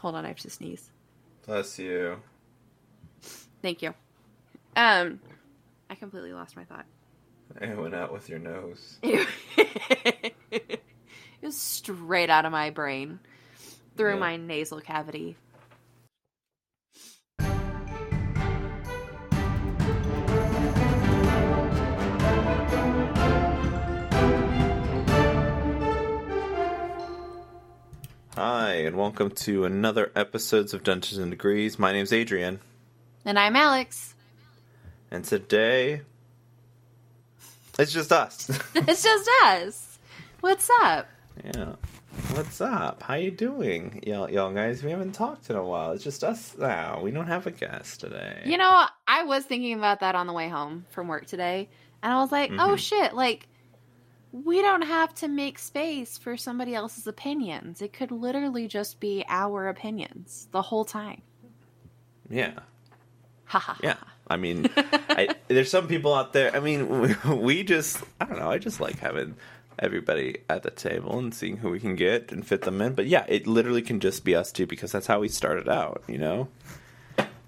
Hold on, I have to sneeze. Bless you. Thank you. Um, I completely lost my thought. It went out with your nose. it was straight out of my brain through Yeah. my nasal cavity. Hi, and welcome to another episodes of Dungeons and Degrees. My name's Adrian, And I'm Alex. and today it's just us. it's just us. What's up? yeah. What's up? How you doing, y'all, y'all guys? We haven't talked in a while. It's just us now. We don't have a guest today. You know, I was thinking about that on the way home from work today, and I was like, oh Mhm. shit, like, we don't have to make space for somebody else's opinions. It could literally just be our opinions the whole time. yeah. Yeah. I mean, I, there's some people out there. I mean, we, we just, I don't know. I just like having everybody at the table and seeing who we can get and fit them in. But yeah, it literally can just be us two because that's how we started out, you know?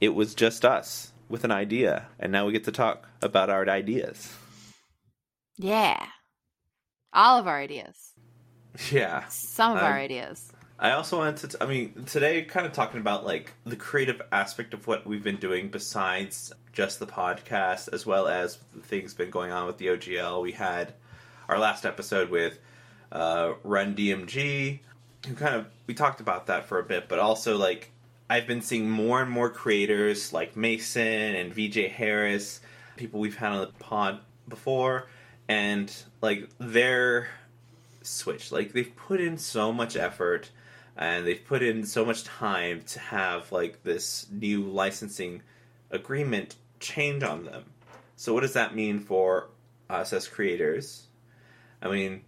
It was just us with an idea. And now we get to talk about our ideas. Yeah. All of our ideas. Yeah. Some of our Um, ideas. I also wanted to, I mean, today kind of talking about like the creative aspect of what we've been doing besides just the podcast, as well as things been going on with the OGL. We had our last episode with uh, Run DMG, who kind of, we talked about that for a bit, but also like I've been seeing more and more creators like Mason and VJ Harris, people we've had on the pod before, and like they're switch. Like they've put in so much effort and they've put in so much time to have like this new licensing agreement change on them. So what does that mean for us as creators? I mean,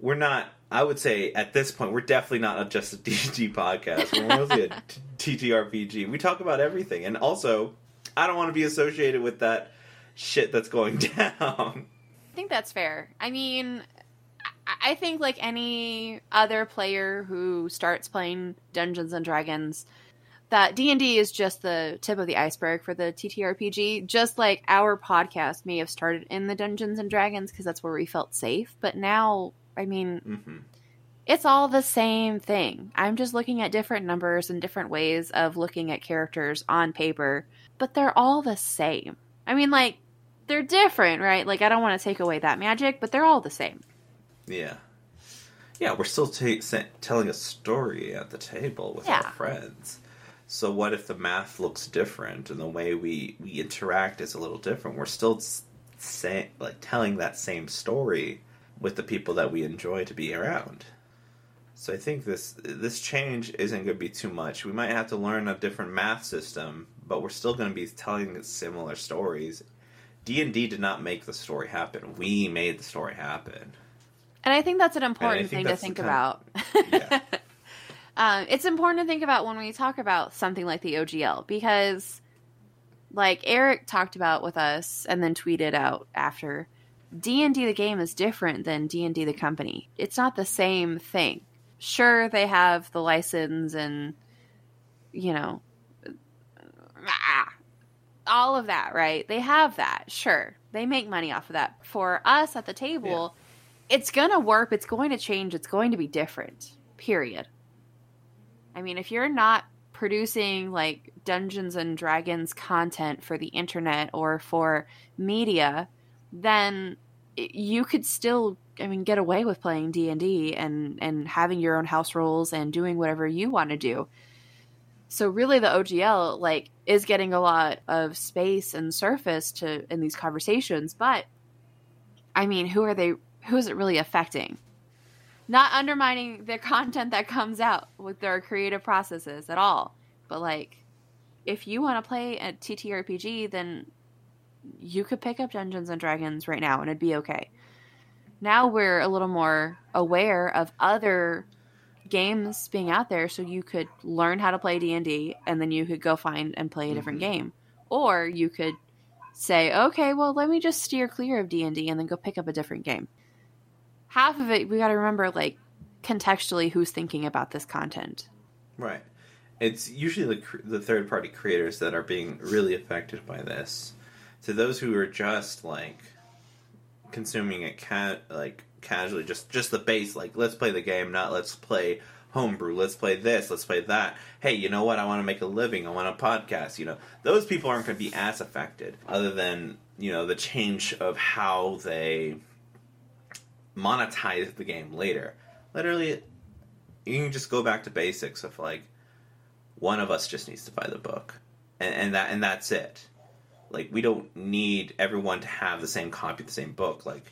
we're not I would say at this point we're definitely not a just a D&D podcast. We're mostly a TTRPG. We talk about everything and also I don't want to be associated with that shit that's going down. I think that's fair. I mean, I- think like any other player who starts playing Dungeons and Dragons, that D and D is just the tip of the iceberg for the TTRPG. Just like our podcast may have started in the Dungeons and Dragons because that's where we felt safe, but now, I mean, Mhm. it's all the same thing. I'm just looking at different numbers and different ways of looking at characters on paper, but they're all the same. I mean, like, they're different, right? Like, I don't want to take away that magic, but they're all the same. Yeah. Yeah, we're still sa- telling a story at the table with Yeah. our friends. So what if the math looks different and the way we, we interact is a little different? We're still s- sa- like telling that same story with the people that we enjoy to be around. So I think this this change isn't going to be too much. We might have to learn a different math system, but we're still going to be telling similar stories. D and D did not make the story happen. We made the story happen. And I think that's an important think thing to that's think about. Yeah. um, it's important to think about when we talk about something like the OGL because, like Eric talked about with us and then tweeted out after, D and D the game is different than D and D the company. It's not the same thing. Sure, they have the license and you know ah, all of that, right? They have that. Sure, they make money off of that. For us at the table, it's gonna warp. It's going to change. It's going to be different. Period. I mean, if you're not producing like Dungeons and Dragons content for the internet or for media, then you could still, I mean, get away with playing D and D and and having your own house rules and doing whatever you want to do. So really, the OGL like is getting a lot of space and surface to in these conversations, but I mean, who are they? Who is it really affecting? Not undermining the content that comes out with their creative processes at all, but like, if you want to play a TTRPG, then you could pick up Dungeons and Dragons right now, and it'd be okay. Now we're a little more aware of other games being out there, so you could learn how to play D and D, and then you could go find and play a different Mhm. game, or you could say, okay, well, let me just steer clear of D and D, and then go pick up a different game. Half of it, we got to remember, like contextually, who's thinking about this content. Right. it's usually the the third party creators that are being really affected by this. To those who are just like consuming it cat like casually, just just the base, like let's play the game, not let's play homebrew, let's play this, let's play that. Hey, you know what? I want to make a living. I want a podcast. You know, those people aren't going to be as affected, other than you know the change of how they monetize the game later. Literally, you can just go back to basics of like one of us just needs to buy the book, and, and that and that's it. Like we don't need everyone to have the same copy of the same book. Like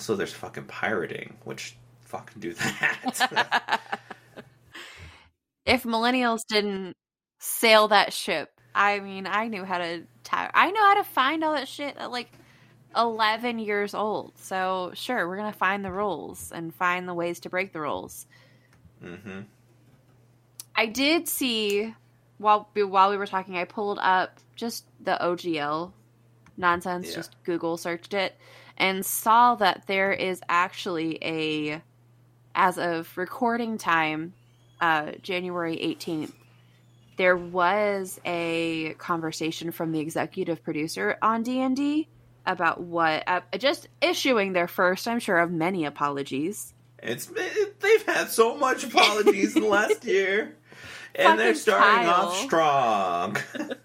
also, there's fucking pirating, which fucking do that. if millennials didn't sail that ship, I mean, I knew how to. i know how to find all that shit at like 11 years old. So sure, we're gonna find the rules and find the ways to break the rules. mm-hmm. I did see while while we were talking, I pulled up just the OGL nonsense. Yeah. Just Google searched it and saw that there is actually a, as of recording time, uh, January eighteenth. There was a conversation from the executive producer on D and D about what uh, just issuing their first, I'm sure, of many apologies. It's they've had so much apologies in the last year, and they're starting Kyle. off strong.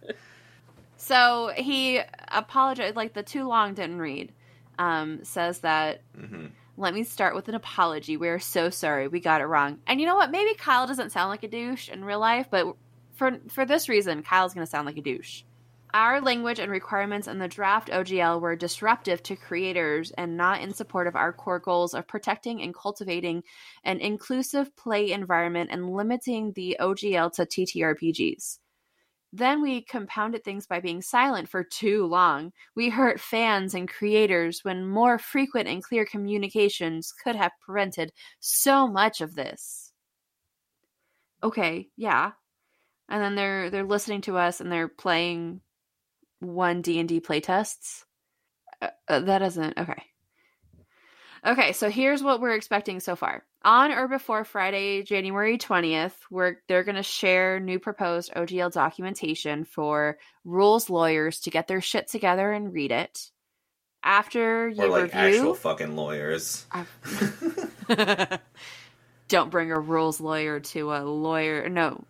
So he apologized, like the too long didn't read. Um, says that hmm let me start with an apology. We're so sorry, we got it wrong. And you know what? Maybe Kyle doesn't sound like a douche in real life, but for for this reason, Kyle's going to sound like a douche. Our language and requirements in the draft OGL were disruptive to creators and not in support of our core goals of protecting and cultivating an inclusive play environment and limiting the OGL to TTRPGs. Then we compounded things by being silent for too long. We hurt fans and creators when more frequent and clear communications could have prevented so much of this. Okay, yeah. And then they're they're listening to us and they're playing one D&D playtests. Uh, uh, that doesn't okay. Okay, so here's what we're expecting so far. On or before Friday, January 20th, we're they're going to share new proposed OGL documentation for rules lawyers to get their shit together and read it. After you Or like review, actual fucking lawyers. don't bring a rules lawyer to a lawyer. No,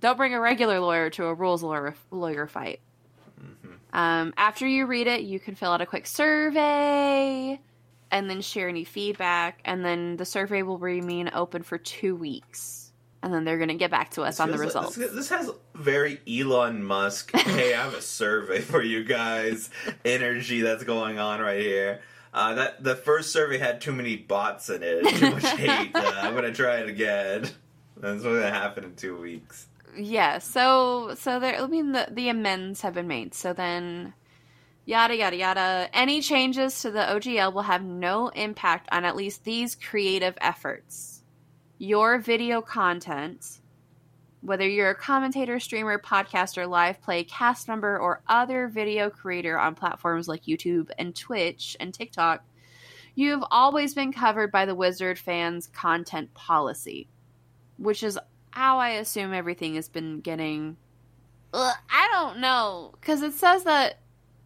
don't bring a regular lawyer to a rules lawyer lawyer fight. Mhm. Um, after you read it, you can fill out a quick survey and then share any feedback. And then the survey will remain open for two weeks. And then they're going to get back to us This on the like- results. this, this has very Elon Musk. hey, I have a survey for you guys. Energy that's going on right here. Uh, that the first survey had too many bots in it, too much hate. Uh, I'm gonna try it again. That's what's gonna happen in two weeks. yeah so so there i mean the, the amends have been made so then yada yada yada any changes to the ogl will have no impact on at least these creative efforts your video content whether you're a commentator streamer podcaster live play cast member or other video creator on platforms like youtube and twitch and tiktok you have always been covered by the Wizards Fan content policy which is how I assume everything has been getting. Ugh, I don't know because it says that.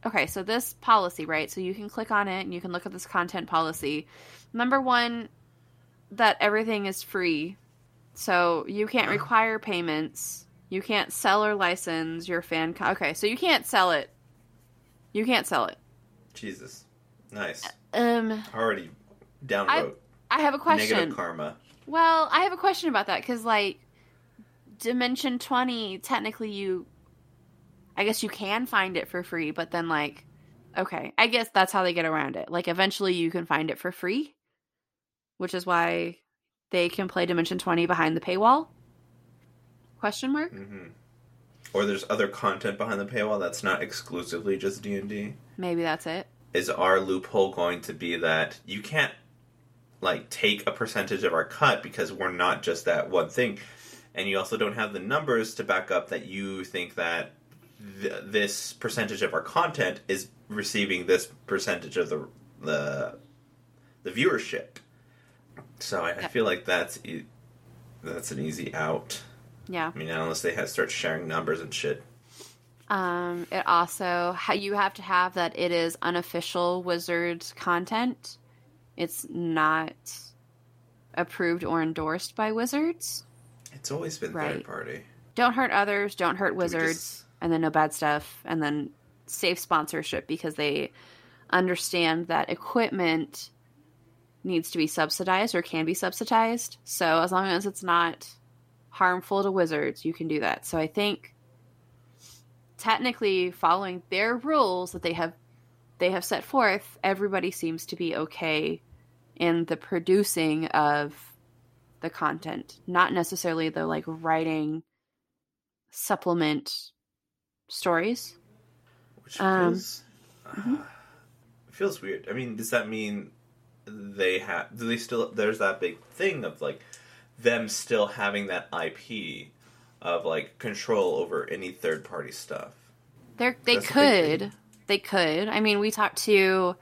Okay, so this policy, right? So you can click on it and you can look at this content policy. Number one, that everything is free, so you can't require payments. You can't sell or license your fan. Co- okay, so you can't sell it. You can't sell it. Jesus, nice. Um, Already down I- I have a question. Negative karma. Well, I have a question about that because, like, Dimension 20, technically, you. I guess you can find it for free, but then, like, okay, I guess that's how they get around it. Like, eventually, you can find it for free, which is why they can play Dimension 20 behind the paywall? Question mark? hmm Or there's other content behind the paywall that's not exclusively just D and D. Maybe that's it. Is our loophole going to be that you can't like take a percentage of our cut because we're not just that one thing, and you also don't have the numbers to back up that you think that th- this percentage of our content is receiving this percentage of the the the viewership. So I, I feel like that's e- that's an easy out. Yeah. I mean, unless they have start sharing numbers and shit. Um, it also you have to have that it is unofficial Wizards content. It's not approved or endorsed by Wizards. It's always been Right. third party. Don't hurt others. Don't hurt Wizards. And then no bad stuff, and then safe sponsorship because they understand that equipment needs to be subsidized or can be subsidized. So as long as it's not harmful to wizards, you can do that. So I think technically following their rules that they have they have set forth, everybody seems to be okay in the producing of the content, not necessarily the like writing supplement stories. Which Um, feels feels weird. I mean, does that mean they have? Do they still? There's that big thing of like them still having that IP of like control over any third party stuff. They're, they That's could. They could. I mean, we talked to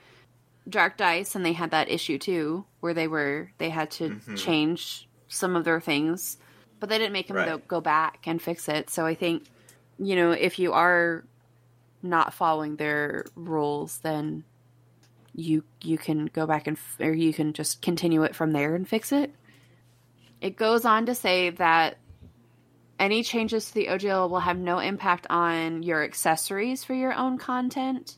Dark Dice, and they had that issue too, where they were they had to Mhm. change some of their things, but they didn't make them Right. go back and fix it. So I think, you know, if you are not following their rules, then you you can go back and f- or you can just continue it from there and fix it. It goes on to say that any changes to the OGL will have no impact on your accessories for your own content.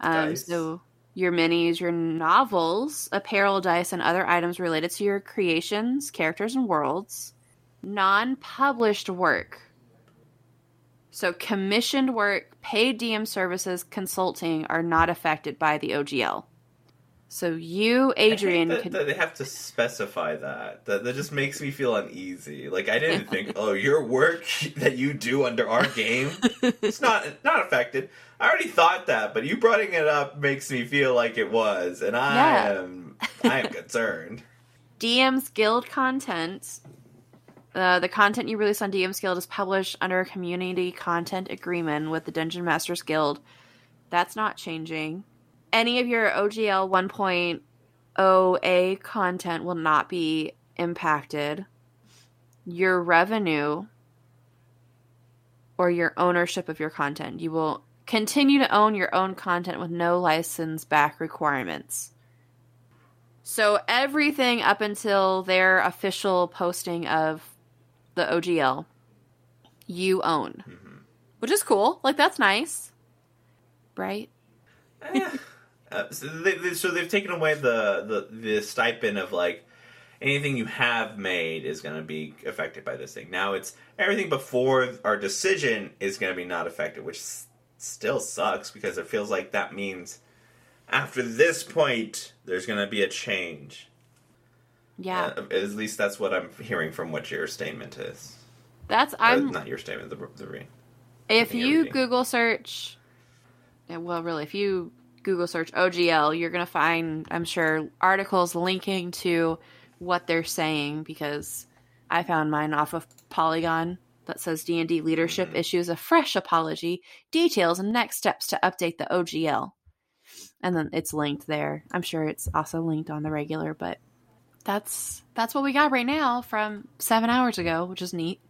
Um, Dice. so your minis, your novels, apparel, dice, and other items related to your creations, characters, and worlds. Non-published work. So commissioned work, paid DM services, consulting are not affected by the OGL. So you, Adrian, I hate could that, that they have to specify that. That that just makes me feel uneasy. Like I didn't think, oh, your work that you do under our game, it's not not affected. I already thought that, but you bringing it up makes me feel like it was, and I Yeah. am I am concerned. DM's Guild content. Uh, the content you release on DM's Guild is published under a community content agreement with the Dungeon Masters Guild. That's not changing. Any of your OGL 1.0A content will not be impacted. Your revenue or your ownership of your content. You will continue to own your own content with no license back requirements. So everything up until their official posting of the OGL, you own, Mhm. which is cool. Like that's nice, right? Eh. Uh, so, they, they, so they've taken away the, the the stipend of like anything you have made is going to be affected by this thing. Now it's everything before our decision is going to be not affected, which s- still sucks because it feels like that means after this point there's going to be a change. Yeah, Uh, at least that's what I'm hearing from what your statement is. that's Uh, I'm. not your statement, the the if you. Google search, well, really, if you Google search OGL, you're gonna find, I'm sure, articles linking to what they're saying because I found mine off of Polygon that says D and D leadership Mhm. issues a fresh apology, details and next steps to update the OGL, and then it's linked there. I'm sure it's also linked on the regular, but that's that's what we got right now from seven hours ago, which is neat.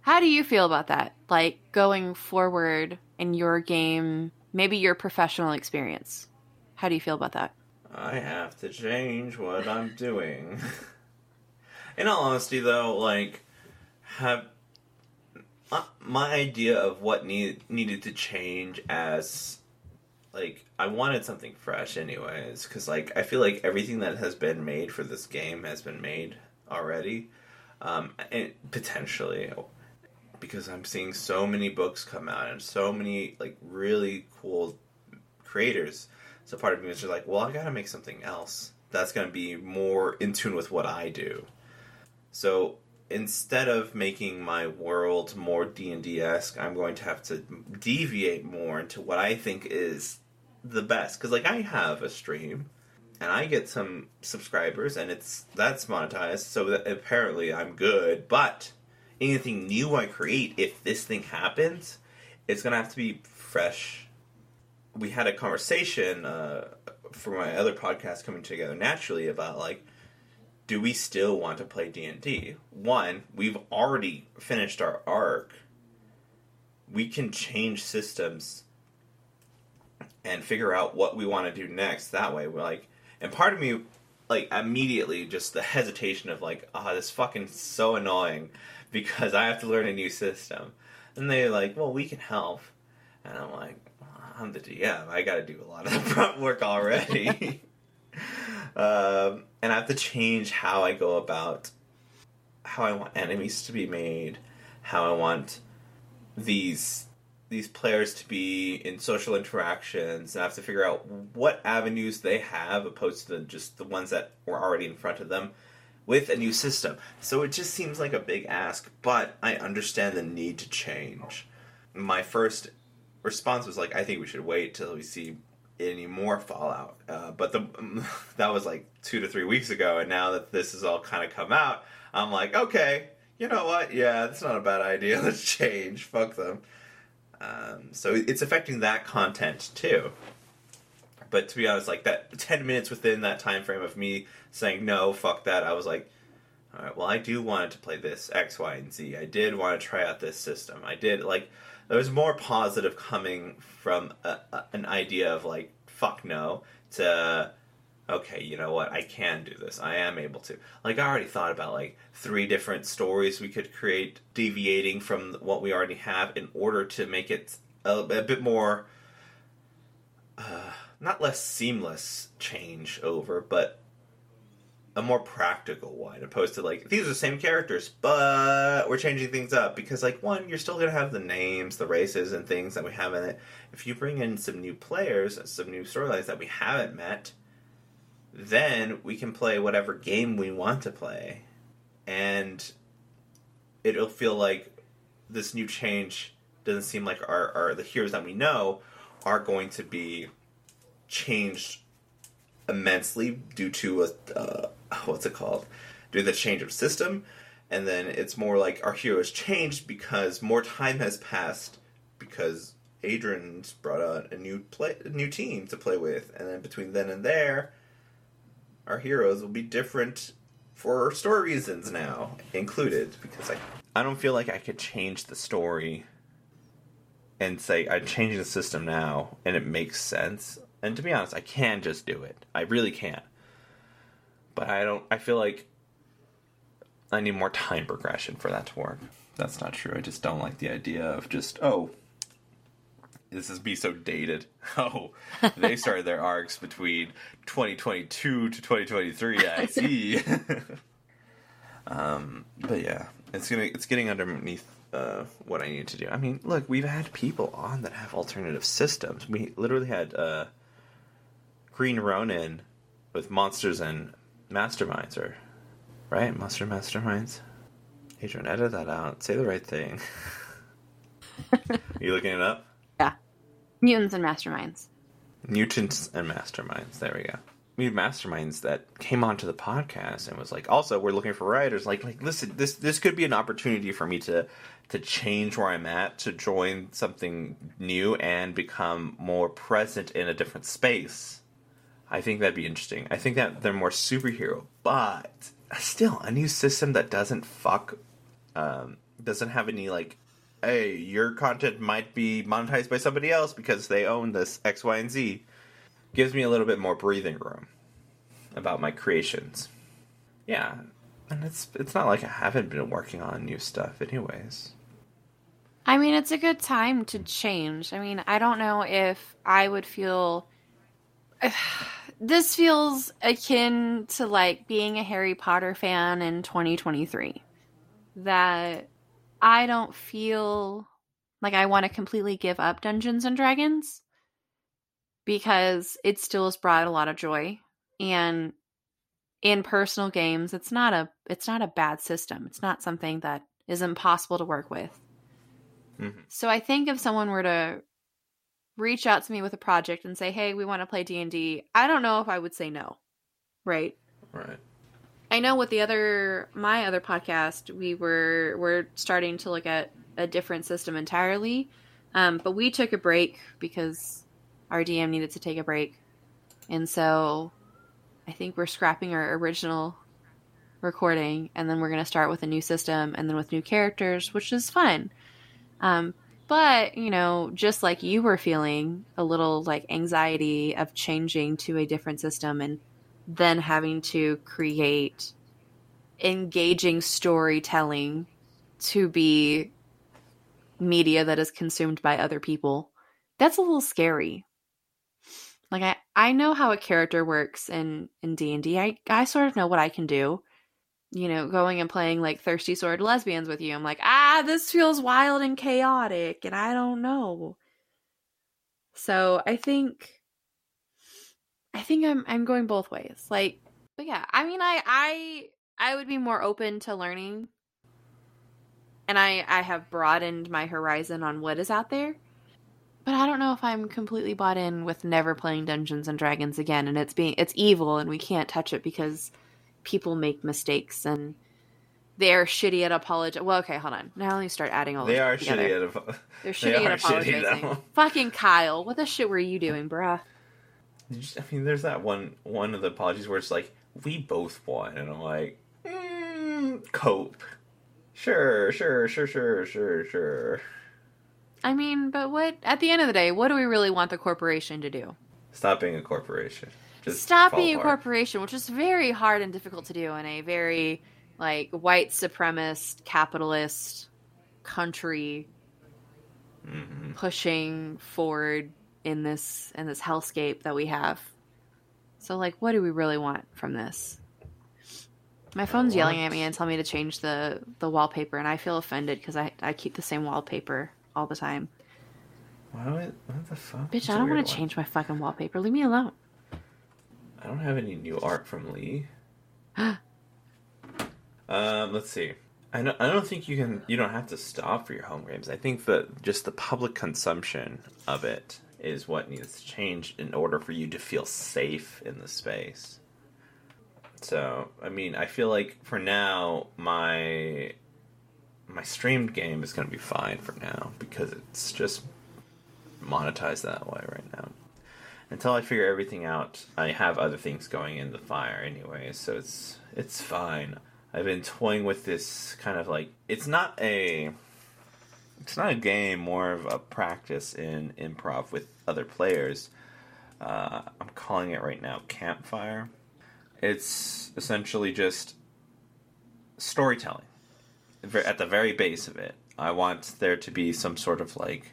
How do you feel about that? Like going forward in your game, maybe your professional experience. How do you feel about that? I have to change what I'm doing. In all honesty, though, like, have my idea of what need, needed to change as, like, I wanted something fresh, anyways, because, like, I feel like everything that has been made for this game has been made already, um, and potentially. Because I'm seeing so many books come out and so many like really cool creators so part of me was just like, well, I gotta make something else that's gonna be more in tune with what I do. So instead of making my world more D and D esque, I'm going to have to deviate more into what I think is the best. Because like I have a stream, and I get some subscribers, and it's that's monetized. So that apparently I'm good. But anything new I create, if this thing happens, it's gonna have to be fresh we had a conversation uh, for my other podcast coming together naturally about like do we still want to play D&D? One, we've already finished our arc. We can change systems and figure out what we want to do next that way. We're like and part of me like immediately just the hesitation of like, ah, oh, this fucking so annoying because I have to learn a new system. And they're like, well, we can help. And I'm like, I'm the DM. I got to do a lot of the prep work already. um, and I have to change how I go about how I want enemies to be made, how I want these these players to be in social interactions and I have to figure out what avenues they have opposed to just the ones that were already in front of them with a new system. So it just seems like a big ask, but I understand the need to change. My first response was like, I think we should wait till we see any more Fallout. Uh, but the that was like two to three weeks ago, and now that this has all kind of come out, I'm like, okay, you know what? Yeah, that's not a bad idea. Let's change. Fuck them. Um, so it's affecting that content too. But to be honest, like that ten minutes within that time frame of me saying no, fuck that, I was like, all right, well, I do want to play this X, Y, and Z. I did want to try out this system. I did like there was more positive coming from a, a, an idea of like fuck no to okay, you know what? I can do this. I am able to. Like, I already thought about like three different stories we could create, deviating from what we already have, in order to make it a, a bit more, uh, not less seamless change over, but a more practical one, opposed to like these are the same characters, but we're changing things up because like one, you're still gonna have the names, the races, and things that we have in it. If you bring in some new players, some new storylines that we haven't met then we can play whatever game we want to play. And it'll feel like this new change doesn't seem like our, our the heroes that we know are going to be changed immensely due to a uh, what's it called? Due to the change of system. And then it's more like our heroes changed because more time has passed because Adrian's brought out a new play a new team to play with. And then between then and there our heroes will be different for story reasons now included because I I don't feel like I could change the story and say I'm changing the system now and it makes sense. And to be honest, I can just do it. I really can. But I don't I feel like I need more time progression for that to work. That's not true. I just don't like the idea of just oh this is be so dated. Oh, they started their arcs between 2022 to 2023. I see. um, but yeah, it's gonna it's getting underneath uh, what I need to do. I mean, look, we've had people on that have alternative systems. We literally had uh, Green Ronin with monsters and masterminds, or right, monster masterminds. Adrian, edit that out. Say the right thing. Are you looking it up? Mutants and masterminds. Mutants and masterminds. There we go. We masterminds that came onto the podcast and was like, also, we're looking for writers. Like, like, listen, this this could be an opportunity for me to to change where I'm at, to join something new, and become more present in a different space. I think that'd be interesting. I think that they're more superhero, but still a new system that doesn't fuck, um, doesn't have any like hey, your content might be monetized by somebody else because they own this X, Y, and Z, gives me a little bit more breathing room about my creations. Yeah, and it's it's not like I haven't been working on new stuff, anyways. I mean, it's a good time to change. I mean, I don't know if I would feel. This feels akin to like being a Harry Potter fan in 2023. That I don't feel like I want to completely give up Dungeons and Dragons because it still has brought a lot of joy and in personal games it's not a it's not a bad system. It's not something that is impossible to work with. Mm-hmm. So I think if someone were to reach out to me with a project and say, "Hey, we want to play D&D." I don't know if I would say no. Right? Right. I know with the other my other podcast, we were we're starting to look at a different system entirely. Um, but we took a break because our DM needed to take a break, and so I think we're scrapping our original recording, and then we're going to start with a new system and then with new characters, which is fun. Um, but, you know, just like you were feeling a little like anxiety of changing to a different system and then having to create engaging storytelling to be media that is consumed by other people, that's a little scary. Like I, I know how a character works in in d&d I I sort of know what I can do. You know, going and playing like thirsty sword lesbians with you, I'm like, ah, this feels wild and chaotic, and I don't know. So I think, I think I'm I'm going both ways. Like, but yeah, I mean, I I I would be more open to learning, and I I have broadened my horizon on what is out there but I don't know if I'm completely bought in with never playing Dungeons and Dragons again and it's being it's evil and we can't touch it because people make mistakes and they're shitty at apologizing. Well, okay, hold on. Now let me start adding all. They are together. shitty at. They're shitty they at apologizing. Shitty, Fucking Kyle, what the shit were you doing, bruh? I mean, there's that one one of the apologies where it's like we both won, and I'm like, mm, cope. Sure, sure, sure, sure, sure, sure. I mean, but what at the end of the day, what do we really want the corporation to do? Stop being a corporation. Just Stop being apart. a corporation, which is very hard and difficult to do in a very like white supremacist capitalist country mm-hmm. pushing forward in this in this hellscape that we have. So like what do we really want from this? My phone's yelling at me and telling me to change the the wallpaper and I feel offended because I, I keep the same wallpaper all the time. Why would, what the fuck? Bitch, I don't want to change my fucking wallpaper. Leave me alone. I don't have any new art from Lee. um, let's see. I don't, I don't think you can. You don't have to stop for your home games. I think that just the public consumption of it is what needs to change in order for you to feel safe in the space. So, I mean, I feel like for now, my my streamed game is going to be fine for now because it's just monetized that way right now. Until I figure everything out, I have other things going in the fire anyway, so it's it's fine. I've been toying with this kind of like it's not a it's not a game, more of a practice in improv with other players. Uh, I'm calling it right now Campfire. It's essentially just storytelling at the very base of it, I want there to be some sort of like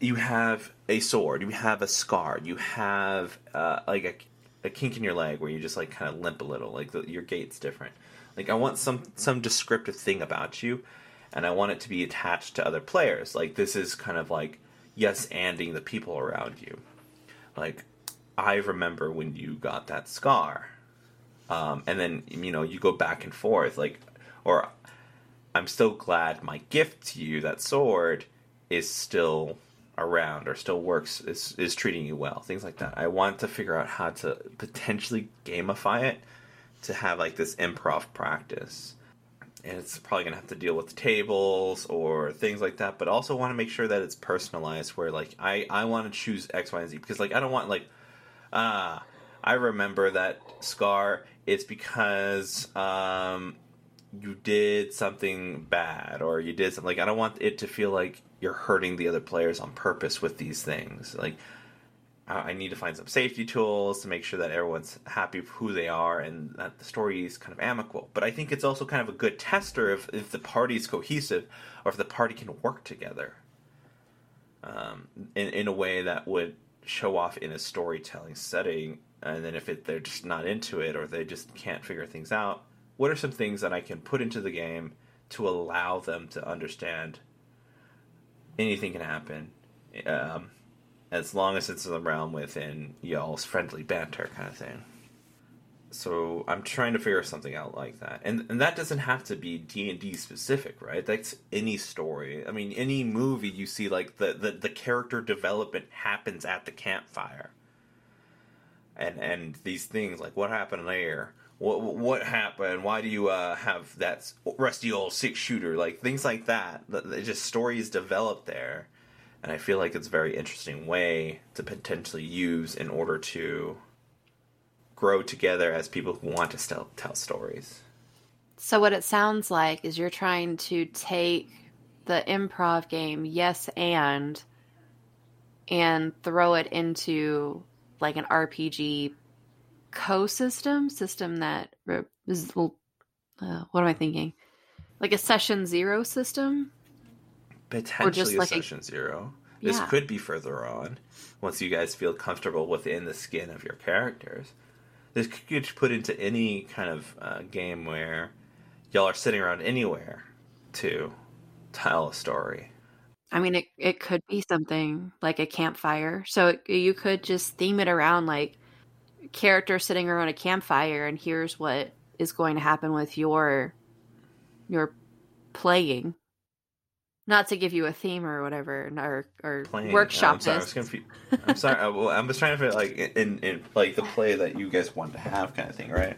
you have a sword, you have a scar, you have uh, like a, a kink in your leg where you just like kind of limp a little, like the, your gait's different. Like I want some some descriptive thing about you, and I want it to be attached to other players. Like this is kind of like yes, anding the people around you. Like I remember when you got that scar, um, and then you know you go back and forth. Like or I'm still glad my gift to you, that sword, is still around or still works, is, is treating you well, things like that. I want to figure out how to potentially gamify it to have like this improv practice. And it's probably gonna have to deal with tables or things like that, but also want to make sure that it's personalized where like I, I want to choose X, Y, and Z because like I don't want like ah I remember that scar. It's because um, you did something bad or you did something like I don't want it to feel like you're hurting the other players on purpose with these things. Like I need to find some safety tools to make sure that everyone's happy with who they are and that the story is kind of amicable. But I think it's also kind of a good tester if, if the party is cohesive or if the party can work together um, in, in a way that would show off in a storytelling setting. And then if it, they're just not into it or they just can't figure things out, what are some things that I can put into the game to allow them to understand anything can happen, um, as long as it's in the realm within y'all's friendly banter kind of thing. So I'm trying to figure something out like that, and and that doesn't have to be D and D specific, right? That's any story. I mean, any movie you see, like the, the the character development happens at the campfire, and and these things like what happened there what what happened? Why do you uh, have that rusty old six shooter? Like things like that. Just stories develop there, and I feel like it's a very interesting way to potentially use in order to grow together as people who want to tell, tell stories. So what it sounds like is you're trying to take the improv game yes and and throw it into like an RPG co-system system that is well, uh, what am I thinking? Like a session zero system, potentially like a a- session zero. This Yeah. could be further on once you guys feel comfortable within the skin of your characters. This could get put into any kind of uh, game where y'all are sitting around anywhere to tell a story. I mean, it it could be something like a campfire. So it, you could just theme it around like characters sitting around a campfire, and here's what is going to happen with your your playing. Not to give you a theme or whatever, or or Playing. workshop I'm sorry, I this. was confu- I'm sorry. I, well, I'm just trying to fit like in, in like the play that you guys want to have, kind of thing, right?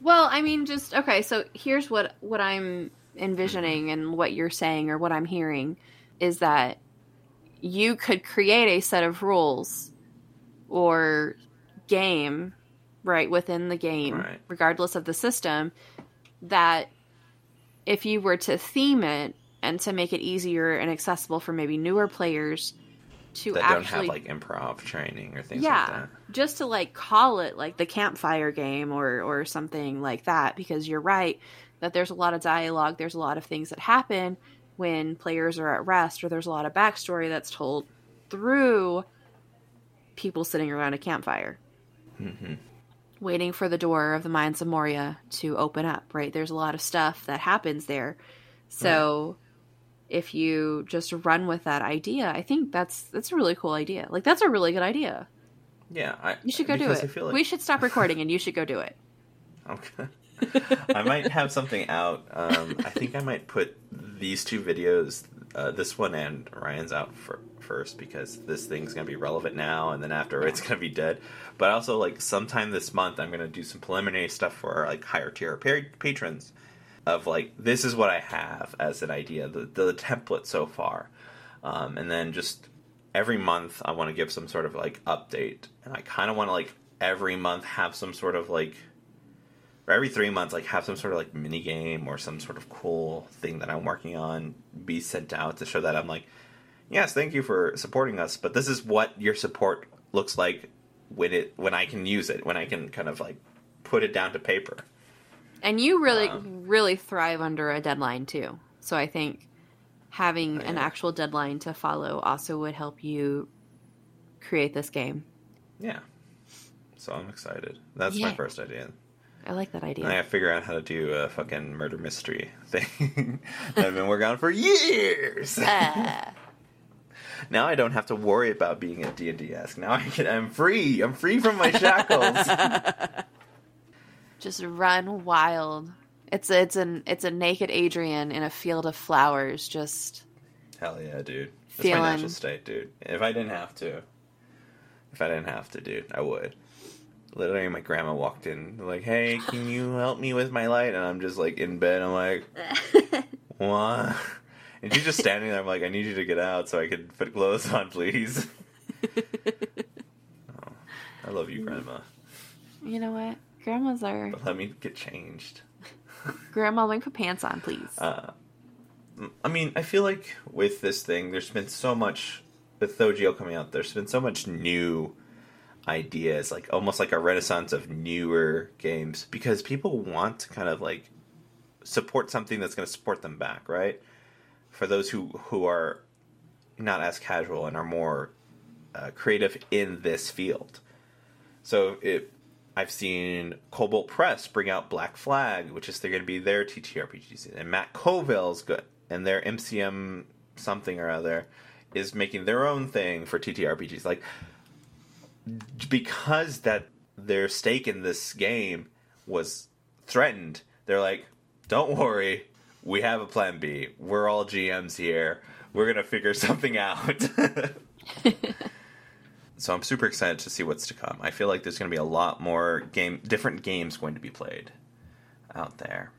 Well, I mean, just okay. So here's what what I'm envisioning and what you're saying or what I'm hearing is that you could create a set of rules or game right within the game, Right. regardless of the system, that if you were to theme it and to make it easier and accessible for maybe newer players to That don't have like improv training or things yeah like that. just to like call it like the campfire game or or something like that because you're right that there's a lot of dialogue there's a lot of things that happen when players are at rest or there's a lot of backstory that's told through people sitting around a campfire. Hmm waiting for the door of the mines of moria to open up right? There's a lot of stuff that happens there. So if you just run with that idea i think that's that's a really cool idea like that's a really good idea Yeah, I, you should go do it. Like We should stop recording and you should go do it. Okay. I might have something out. Um, I think I might put these two videos, uh, this one and Ryan's out for, first because this thing's gonna be relevant now, and then after it's gonna be dead. But also, like sometime this month, I'm gonna do some preliminary stuff for our like higher tier pa- patrons. Of like, this is what I have as an idea, the the template so far, um, and then just every month I want to give some sort of like update, and I kind of want to like every month have some sort of like or every three months, like have some sort of like mini game or some sort of cool thing that I'm working on be sent out to show that I'm like, yes, thank you for supporting us, but this is what your support looks like when it when I can use it, when I can kind of like put it down to paper. And you really, Um, really thrive under a deadline too. So I think having an Yeah. actual deadline to follow also would help you create this game. Yeah. So I'm excited. That's my first idea. I like that And I gotta figure out how to do a fucking murder mystery thing that I've been working on for years. Ah. Now I don't have to worry about being a D&D esque. Now I can, I'm free. I'm free from my shackles. Just run wild. It's a, it's an it's a naked Adrian in a field of flowers. Just Hell yeah, dude. That's my Feeling- natural state, dude. If I didn't have to, if I didn't have to, dude, I would. Literally, my grandma walked in, like, "Hey, can you help me with my light?" And I'm just like in bed. I'm like, "What?" And she's just standing there. I'm like, "I need you to get out so I can put clothes on, please." oh, I love you, grandma. you know what? Grandmas are But let me get changed. grandma. Let me put pants on, please. Uh, I mean, I feel like with this thing, there's been so much with OGL coming out. There's been so much new ideas, like almost like a renaissance of newer games, because people want to kind of like support something that's going to support them back, right? For those who who are not as casual and are more uh, creative in this field. So it, I've seen Kobold Press bring out Black Flag, which is they're going to be their TTRPGs, and Matt Colville's good, and their MCM something or other is making their own thing for TTRPGs. Like because that their stake in this game was threatened, they're like, "Don't worry, we have a plan B. We're all GMs here. We're gonna figure something out." so I'm super excited to see what's to come. I feel like there's going to be a lot more game, different games going to be played out there,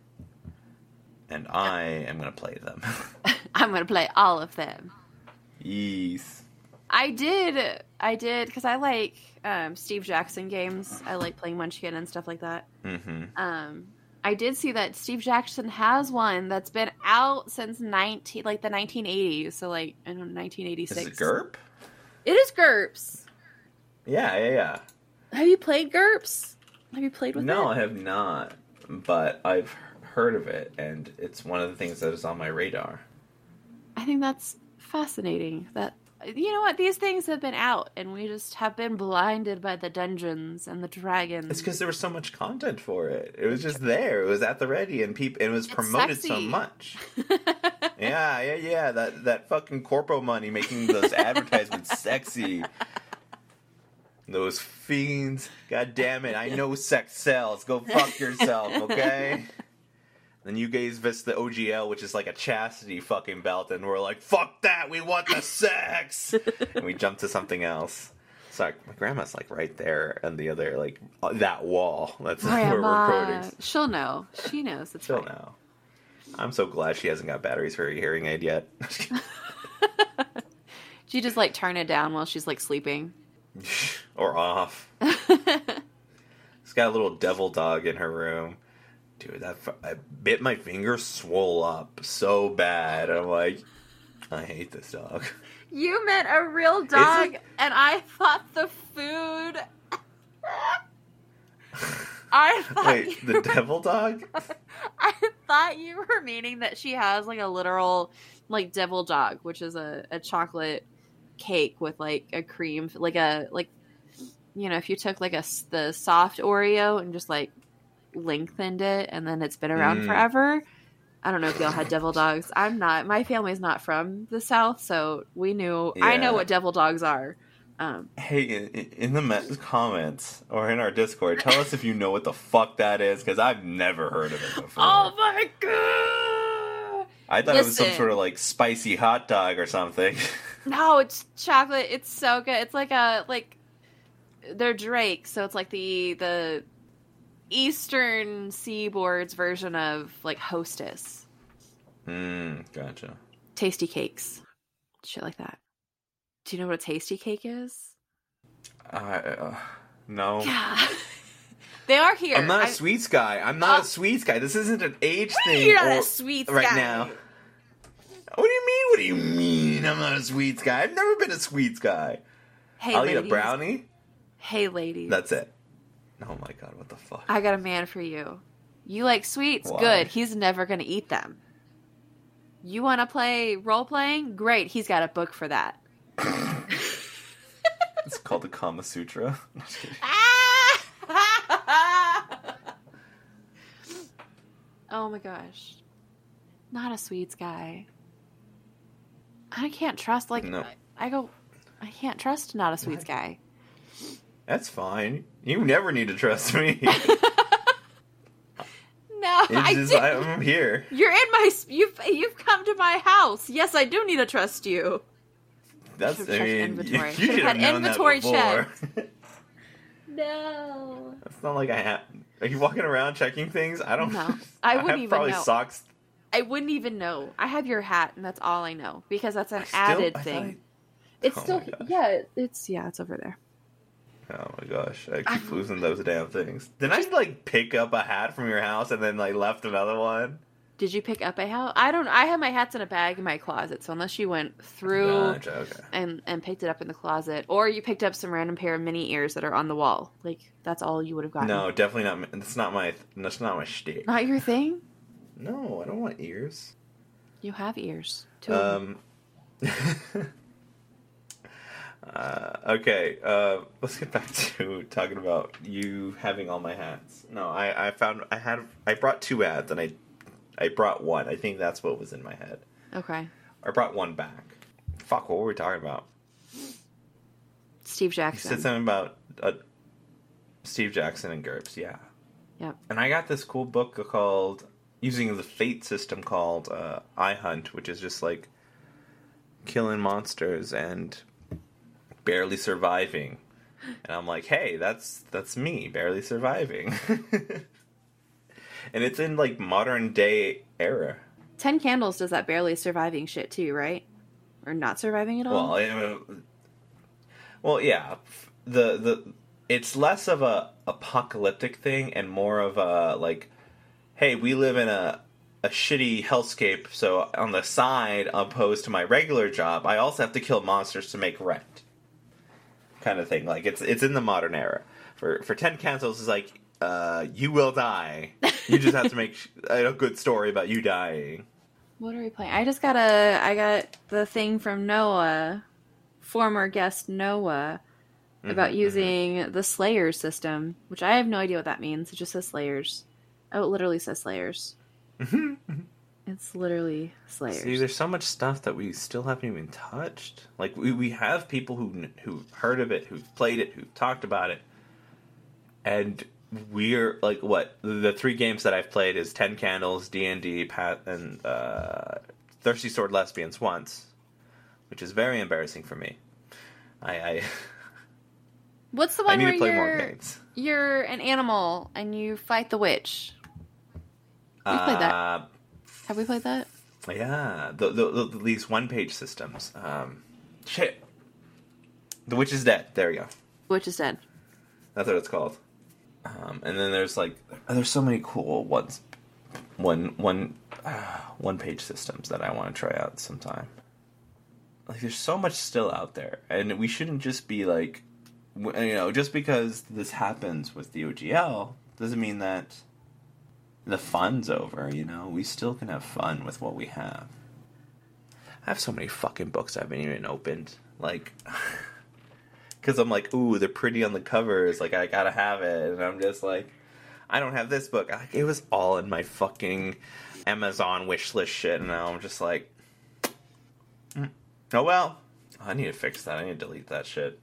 and I am going to play them. I'm gonna play all of them. yes. I did. I did because I like um, Steve Jackson games. I like playing Munchkin and stuff like that. Mm-hmm. Um, I did see that Steve Jackson has one that's been out since nineteen, like the nineteen eighties. So like I don't know, nineteen eighty Is it GURP? It is GURPS. Yeah, yeah, yeah. Have you played GURPS? Have you played with No, it? No, I have not, but I've heard of it, and it's one of the things that is on my radar. I think that's fascinating. That you know what these things have been out, and we just have been blinded by the dungeons and the dragons. It's because there was so much content for it. It was just there. It was at the ready, and people. It was It's promoted so much. Yeah, yeah, yeah. That that fucking corpo money making those advertisements sexy. Those fiends. God damn it. I know sex sells. Go fuck yourself, okay? Then you guys visit the OGL, which is like a chastity fucking belt, and we're like, fuck that, we want the sex! and we jump to something else. So my grandma's like right there on the other, like, uh, that wall. That's where we're recording. she'll know. She knows. It's Till fine. now. I'm so glad she hasn't got batteries for her hearing aid yet. She just like turn it down while she's like sleeping. Or off. She's got a little devil dog in her room. Dude, that I bit my finger, swole up so bad. I'm like, I hate this dog. You meant a real dog, and I thought the food. I thought Wait, the devil dog? I thought you were meaning that she has like a literal like devil dog, which is a, a chocolate cake with like a cream, like a like you know if you took like a the soft Oreo and just like lengthened it, and then it's been around Mm. forever. I don't know if y'all had devil dogs. I'm not. My family's not from the south, so we knew. I know what devil dogs are. Um, Hey, in, in the comments or in our Discord, tell us if you know what the fuck that is, because I've never heard of it before. oh my god! I thought it was some sort of like spicy hot dog or something. No, it's chocolate. It's so good. It's like a like they're Drake, so it's like the the eastern seaboard's version of like Hostess. Hmm, gotcha. Tastykakes. Shit like that. Do you know what a Tastykake is? I, uh, no. Yeah. they are here. I'm not a I- sweets guy. I'm not Oh. a sweets guy. This isn't an age thing. You're not or- a sweets right guy. now. What do you mean? What do you mean? I'm not a sweets guy. I've never been a sweets guy. Hey, I'll ladies. eat a brownie. Hey, ladies. That's it. Oh my god, what the fuck? I got a man for you. You like sweets? Why? Good. He's never going to eat them. You want to play role playing? Great. He's got a book for that. It's called the Kama Sutra. oh my gosh. Not a sweets guy. I can't trust like No. I, I go I can't trust not a sweets guy. That's fine. You never need to trust me. No, I just do. I'm here. You're in my you've you've come to my house. Yes, I do need to trust you. That's I mean, inventory. you Should've should have had inventory before. No. It's not like I have. Are you walking around checking things? I don't. No. I wouldn't have even probably know. socks. I wouldn't even know. I have your hat, and that's all I know because that's an Still- added I thing. I- It's Oh still yeah. It's yeah. It's over there. Oh my gosh, I keep losing those damn things. Didn't I like pick up a hat from your house and then like left another one? Did you pick up a hat? I don't. I have my hats in a bag in my closet. So unless you went through Gotcha, okay. and and picked it up in the closet, or you picked up some random pair of mini ears that are on the wall, like that's all you would have gotten. No, definitely not. That's not my. That's not my shtick. not your thing. No, I don't want ears. You have ears. too. Um. uh, okay, uh, let's get back to talking about you having all my hats. No, I, I found I had I brought two hats and I I brought one. I think that's what was in my head. Okay. I brought one back. Fuck, what were we talking about? Steve You Jackson. said something about uh, Steve Jackson and GURPS, yeah. Yep. And I got this cool book called using the Fate system called uh, iHunt, which is just like killing monsters and barely surviving. And I'm like, hey, that's that's me, barely surviving. and it's in like modern day era. Ten Candles does that barely surviving shit too, right? Or not surviving at all? Well, I, Well, yeah, the the it's less of a apocalyptic thing and more of a like, hey, we live in a a shitty hellscape, so on the side, opposed to my regular job, I also have to kill monsters to make rent, kind of thing. Like it's it's in the modern era. For for ten candles is like, uh, you will die. You just have to make a good story about you dying. What are we playing? I just got a. I got the thing from Noah, former guest Noah, about Mhm, using the Slayers system, which I have no idea what that means. It just says Slayers. Oh, it literally says Slayers. It's literally Slayers. See, there's so much stuff that we still haven't even touched. Like we, we have people who who've heard of it, who've played it, who've talked about it, and we're like what the three games that I've played is Ten Candles, D and D, Pat, and uh, Thirsty Sword Lesbians once, which is very embarrassing for me. I I, What's the I one need where to play more you're games. you're an animal and you fight the witch? We've played that. Have we played that? Yeah, the, the, the, these one page systems. Um, shit. The Witch is Dead. There we go. Witch is dead. That's what it's called. Um, and then there's like there's so many cool ones, one one uh, one page systems that I want to try out sometime. Like there's so much still out there, and we shouldn't just be like, you know, just because this happens with the OGL doesn't mean that the fun's over. You know, we still can have fun with what we have. I have so many fucking books I haven't even opened. Like. because I'm like, ooh, they're pretty on the covers. Like, I gotta have it, and I'm just like, I don't have this book. Like, it was all in my fucking Amazon wish list shit, and now I'm just like, mm, oh well. I need to fix that. I need to delete that shit.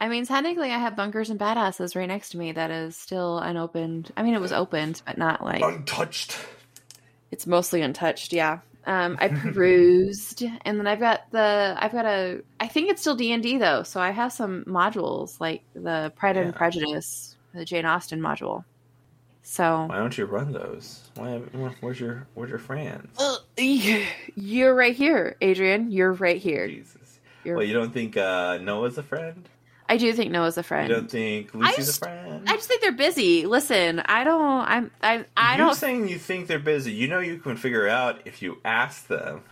I mean, technically, I have bunkers and badasses right next to me that is still unopened. I mean, it was opened, but not like Untouched. it's mostly untouched. Yeah. Um, I perused, and then I've got the I've got a I think it's still D and D though, so I have some modules like the Pride and Prejudice, the Jane Austen module. So Why don't you run those? Why? Where's your Where's your friends? Uh, you're right here, Adrian. You're right here. Jesus. You're, Well, you don't think uh, Noah's a friend? I do think Noah's a friend. You don't think Lucy's just- a friend? I just think they're busy. Listen, I don't. I'm. I. I You're don't. saying you think they're busy. You know you can figure out if you ask them.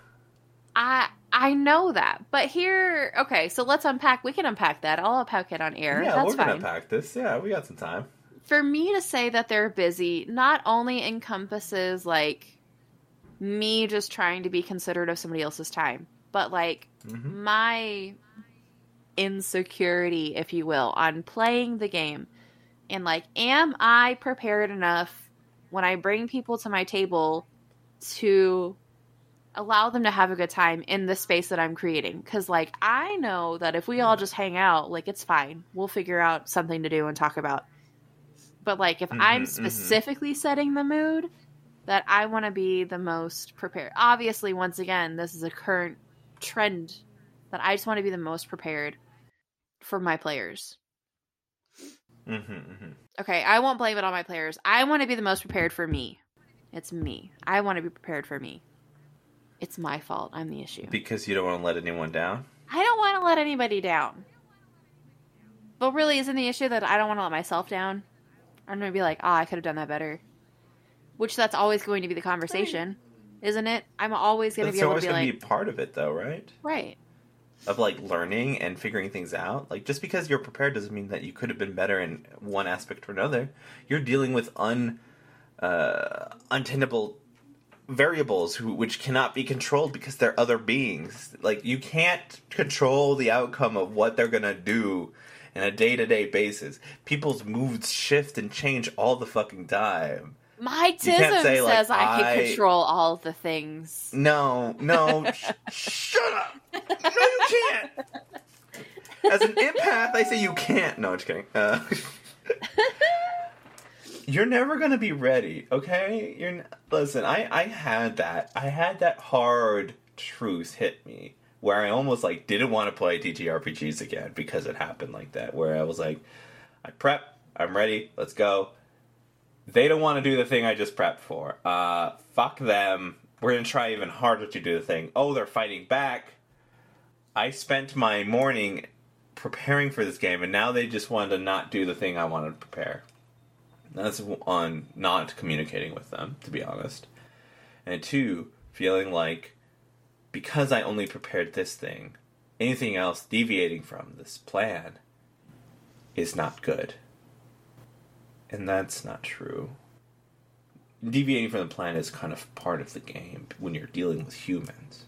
I. I know that, but here, okay. So let's unpack. We can unpack that. I'll unpack it on air. Yeah, That's we're fine. gonna pack this. Yeah, we got some time. for me to say that they're busy not only encompasses like me just trying to be considerate of somebody else's time, but like hmm my insecurity, if you will, on playing the game. And like, am I prepared enough when I bring people to my table to allow them to have a good time in the space that I'm creating? Because like, I know that if we all just hang out, like, it's fine. We'll figure out something to do and talk about. But like, if I'm Mhm, mhm. specifically setting the mood, that I want to be the most prepared. Obviously, once again, this is a current trend that I just want to be the most prepared for my players. hmm hmm Okay, I won't blame it on my players. I want to be the most prepared for me. It's me. I want to be prepared for me. It's my fault. I'm the issue. Because you don't want to let anyone down. I don't want to let anybody down. But really, isn't the issue that I don't want to let myself down? I'm going to be like, oh, I could have done that better. Which that's always going to be the conversation, isn't it? I'm always gonna be always gonna be part of it, though, right? right. Of like learning and figuring things out. Like just because you're prepared doesn't mean that you could have been better in one aspect or another. You're dealing with un uh, untenable variables who, which cannot be controlled because they're other beings. Like you can't control the outcome of what they're gonna do in a day to day basis. People's moods shift and change all the fucking time. My tism say, like, says I can control all the things. No, no, sh- shut up! No, you can't. As an empath, I say you can't. No, I'm just kidding. Uh, you're never gonna be ready, okay? You're n- listen. I I had that. I had that hard truth hit me where I almost like didn't want to play TTRPGs again because it happened like that. Where I was like, I prep, I'm ready, let's go. They don't want to do the thing I just prepped for. Uh, fuck them. We're gonna try even harder to do the thing. Oh, they're fighting back. I spent my morning preparing for this game, and now they just wanted to not do the thing I wanted to prepare. That's on not communicating with them, to be honest. And two, feeling like because I only prepared this thing, anything else deviating from this plan is not good. And that's not true. Deviating from the plan is kind of part of the game when you're dealing with humans.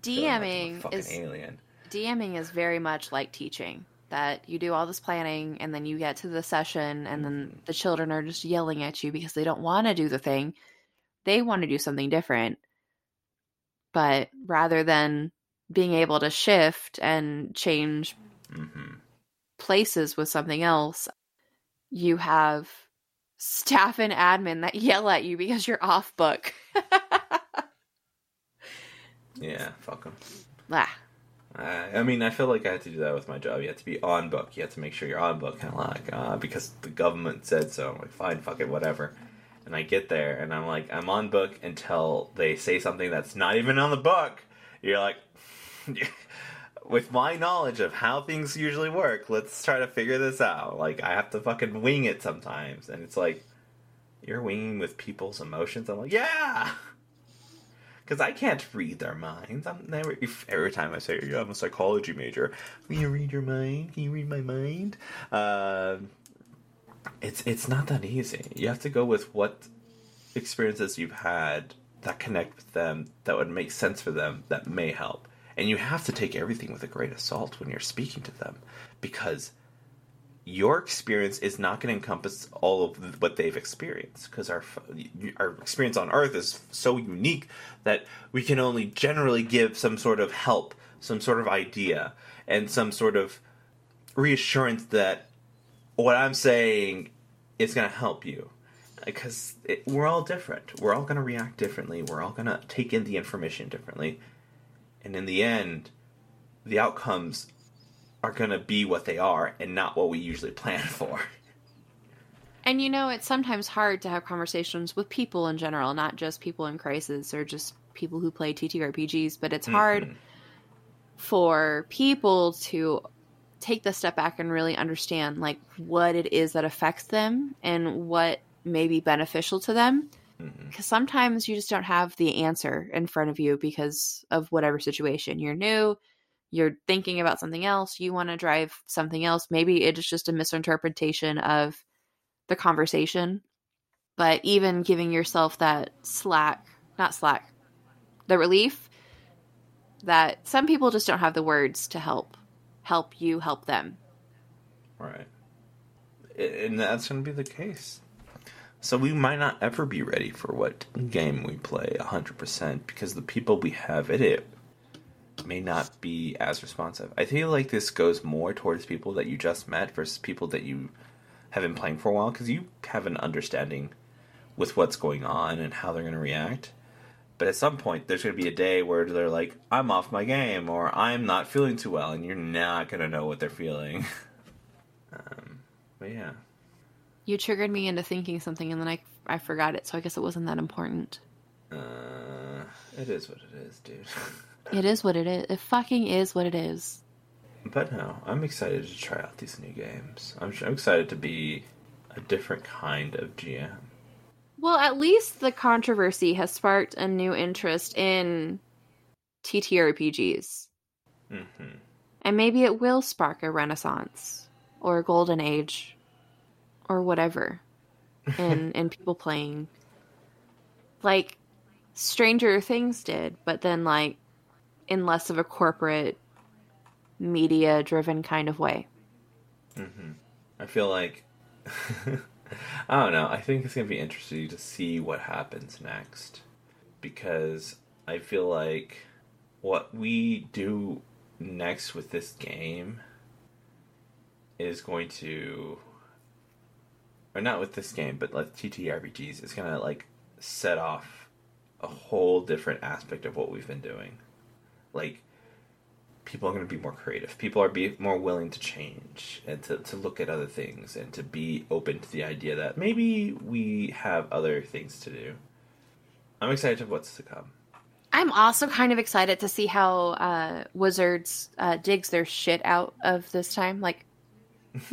DMing is alien. DMing is very much like teaching. That you do all this planning and then you get to the session and then Mm-hmm. the children are just yelling at you because they don't want to do the thing. They want to do something different. But rather than being able to shift and change hmm places with something else, you have staff and admin that yell at you because you're off book. Yeah, fuck them. ah, I, I mean, I feel like I had to do that with my job. You have to be on book. You have to make sure you're on book, kind of like uh, because the government said so. I'm like, fine, fuck it, whatever. And I get there, and I'm like, I'm on book until they say something that's not even on the book. You're like, with my knowledge of how things usually work, let's try to figure this out. Like, I have to fucking wing it sometimes, and it's like, you're winging with people's emotions. I'm like, yeah. Because I can't read their minds. I'm never. Every time I say, "Yeah, I'm a psychology major," can you read your mind? Can you read my mind? Uh, it's it's not that easy. You have to go with what experiences you've had that connect with them, that would make sense for them, that may help. And you have to take everything with a grain of salt when you're speaking to them, because your experience is not going to encompass all of what they've experienced because our our experience on earth is so unique that we can only generally give some sort of help some sort of idea and some sort of reassurance that what i'm saying is going to help you. Uh, because it, we're all different. We're all going to react differently. We're all going to take in the information differently and in the end the outcomes are going to be what they are and not what we usually plan for. And you know, it's sometimes hard to have conversations with people in general, not just people in crisis or just people who play TTRPGs, but it's hard Mhm. for people to take the step back and really understand like what it is that affects them and what may be beneficial to them. Mhm. Because sometimes you just don't have the answer in front of you because of whatever situation. You're new, you're thinking about something else, you want to drive something else. Maybe it is just a misinterpretation of the conversation. But even giving yourself that slack, not slack, the relief that some people just don't have the words to help help you help them. Right. And that's going to be the case. So we might not ever be ready for what game we play 100% because the people we have in it may not be as responsive. I feel like this goes more towards people that you just met versus people that you have been playing for a while because you have an understanding with what's going on and how they're going to react. But at some point, there's going to be a day where they're like, I'm off my game, or I'm not feeling too well, and you're not going to know what they're feeling. um, but yeah. You triggered me into thinking something and then I I forgot it, so I guess it wasn't that important. Uh, it is what it is, dude. It is what it is. It fucking is what it is. but no, I'm excited to try out these new games. I'm, I'm excited to be a different kind of GM. Well, at least the controversy has sparked a new interest in TTRPGs. hmm And maybe it will spark a renaissance or a golden age or whatever and in people playing like Stranger Things did, but then like in less of a corporate media driven kind of way. hmm I feel like I don't know. I think it's gonna be interesting to see what happens next because I feel like what we do next with this game is going to, or not with this game, but like TTRPGs, is gonna like set off a whole different aspect of what we've been doing. Like people are to be more creative. People are be more willing to change and to, to look at other things and to be open to the idea that maybe we have other things to do. I'm excited to what's to come. I'm also kind of excited to see how uh, Wizards uh, digs their shit out of this time. Like,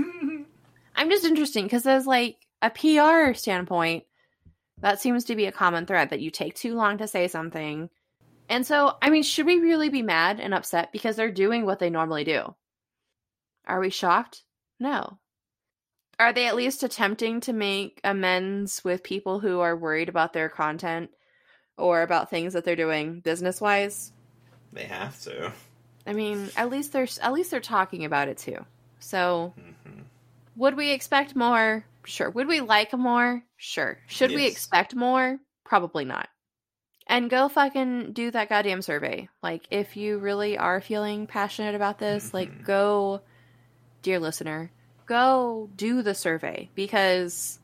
I'm just interesting because there's like a PR standpoint. That seems to be a common thread that you take too long to say something. And so, I mean, should we really be mad and upset because they're doing what they normally do? Are we shocked? No. Are they at least attempting to make amends with people who are worried about their content or about things that they're doing business wise? They have to. I mean, at least they're at least they're talking about it too. So, mm-hmm. Would we expect more? Sure. Would we like more? Sure. Should yes. we expect more? Probably not. And go fucking do that goddamn survey. Like, if you really are feeling passionate about this, mm-hmm. like, go, dear listener, go do the survey because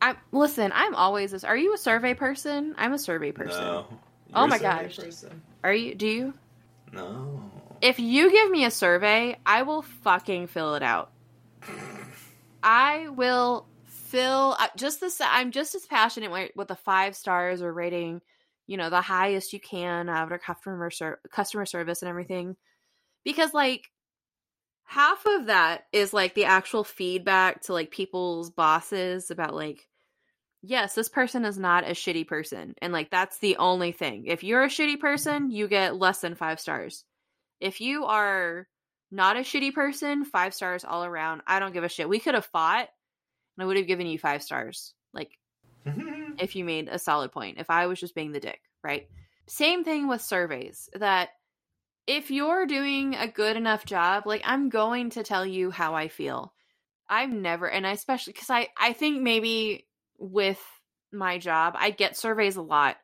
I listen. I'm always this. Are you a survey person? I'm a survey person. No. Oh my gosh. Person. Are you? Do you? No. If you give me a survey, I will fucking fill it out. I will fill uh, just this. I'm just as passionate with the five stars or rating, you know, the highest you can out of customer customer service and everything, because like half of that is like the actual feedback to like people's bosses about like yes this person is not a shitty person. And like that's the only thing. If you're a shitty person you get less than five stars. If you are not a shitty person five stars all around. I don't give a shit. We could have fought and i would have given you five stars like if you made a solid point if i was just being the dick right? Same thing with surveys that if you're doing a good enough job, like I'm going to tell you how I feel. I'm never, and I especially because I I think maybe with my job, I get surveys a lot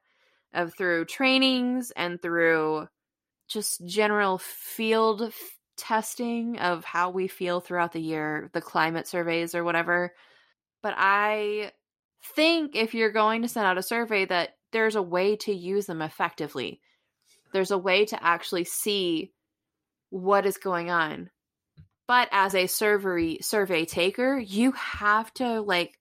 of through trainings and through just general field testing of how we feel throughout the year, the climate surveys or whatever. But I think if you're going to send out a survey that there's a way to use them effectively there's a way to actually see what is going on. But as a survey survey taker, you have to like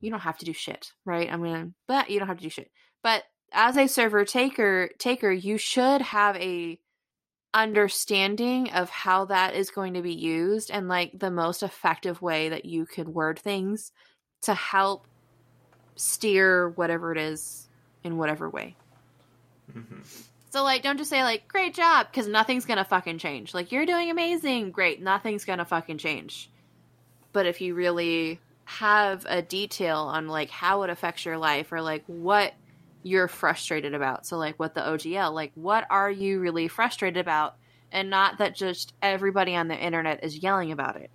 you don't have to do shit, right? I mean, but you don't have to do shit. But as a server taker taker, you should have a understanding of how that is going to be used and like the most effective way that you could word things to help steer whatever it is in whatever way. Mm-hmm. So like, don't just say like, "Great job," because nothing's gonna fucking change. Like, you're doing amazing, great. Nothing's gonna fucking change. But if you really have a detail on like how it affects your life or like what you're frustrated about, so like what the OGL, like what are you really frustrated about, and not that just everybody on the internet is yelling about it.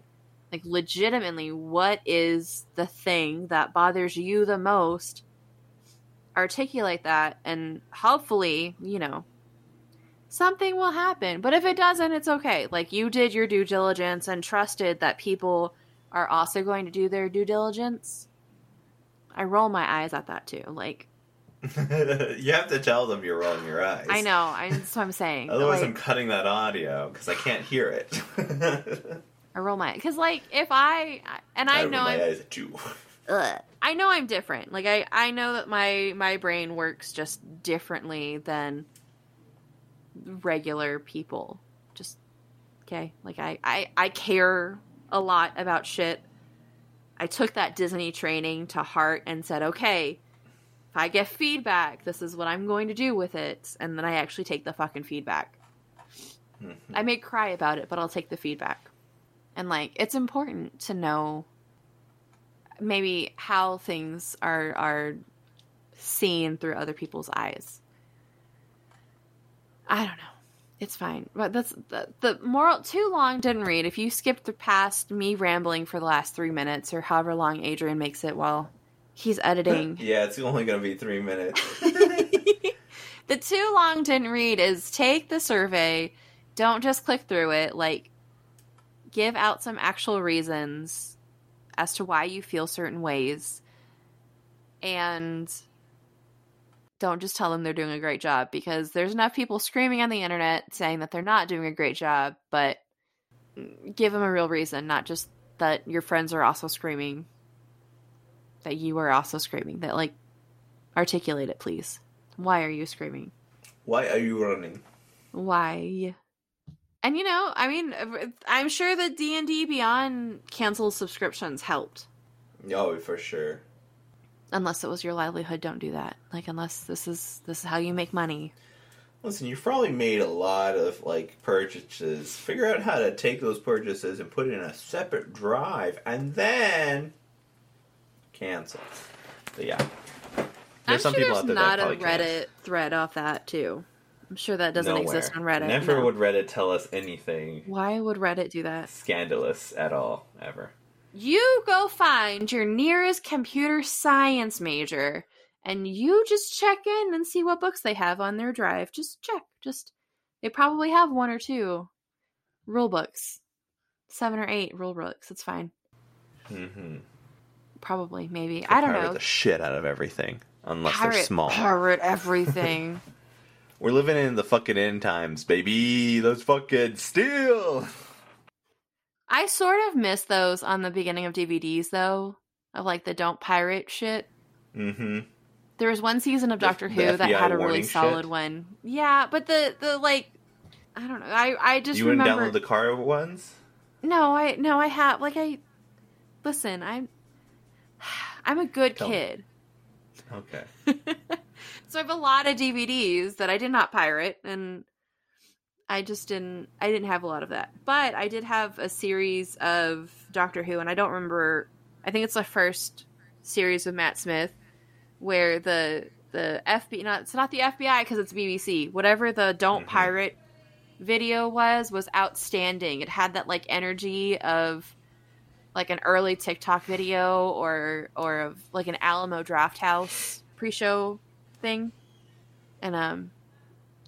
Like, legitimately, what is the thing that bothers you the most? articulate that and hopefully, you know, something will happen. But if it doesn't, it's okay. Like you did your due diligence and trusted that people are also going to do their due diligence. I roll my eyes at that too. Like you have to tell them you're rolling your eyes. I know. I, that's what I'm saying. Otherwise, like, I'm cutting that audio because I can't hear it. I roll my because like if I and I, I know my I'm, eyes at you. Ugh. I know I'm different. Like I I know that my my brain works just differently than regular people. Just okay. Like I I I care a lot about shit. I took that Disney training to heart and said, "Okay, if I get feedback, this is what I'm going to do with it." And then I actually take the fucking feedback. Mm-hmm. I may cry about it, but I'll take the feedback. And like it's important to know maybe how things are are seen through other people's eyes. I don't know. It's fine. But that's the, the moral too long didn't read. If you skipped past me rambling for the last three minutes or however long Adrian makes it while he's editing. yeah, it's only gonna be three minutes. the too long didn't read is take the survey, don't just click through it, like give out some actual reasons as to why you feel certain ways and don't just tell them they're doing a great job because there's enough people screaming on the internet saying that they're not doing a great job, but give them a real reason, not just that your friends are also screaming, that you are also screaming, that like articulate it, please. Why are you screaming? Why are you running? Why? And you know, I mean, uh, I'm sure that D and D Beyond canceled subscriptions helped. Oh, for sure. Unless it was your livelihood, don't do that. Like, unless this is this is how you make money. Listen, you've probably made a lot of like purchases. Figure out how to take those purchases and put it in a separate drive, and then cancel. But yeah, there's I'm some sure people there's out there not a Reddit can't. thread off that too. I'm sure that doesn't Nowhere. exist on Reddit. Never no. would Reddit tell us anything. Why would Reddit do that? Scandalous at all, ever. You go find your nearest computer science major and you just check in and see what books they have on their drive. Just check. Just they probably have one or two rule books, seven or eight rule books. It's fine. Mm-hmm. Probably, maybe. I don't know. The shit out of everything, unless pirate, they're small. Pirate everything. We're living in the fucking end times, baby. Those fucking steel. I sort of miss those on the beginning of DVDs, though, of like the don't pirate shit. Mm-hmm. There was one season of Doctor Who that had a really solid shit. one. Yeah, but the the like, I don't know. I I just you wouldn't download the car ones. No, I no, I have like I listen. I'm I'm a good Tell kid. Me. Okay. so I have a lot of DVDs that I did not pirate, and I just didn't. I didn't have a lot of that, but I did have a series of Doctor Who, and I don't remember. I think it's the first series with Matt Smith where the the FBI not it's not the FBI because it's BBC. Whatever the don't mm-hmm. pirate video was was outstanding. It had that like energy of like an early TikTok video or or of like an Alamo Drafthouse pre-show thing. And um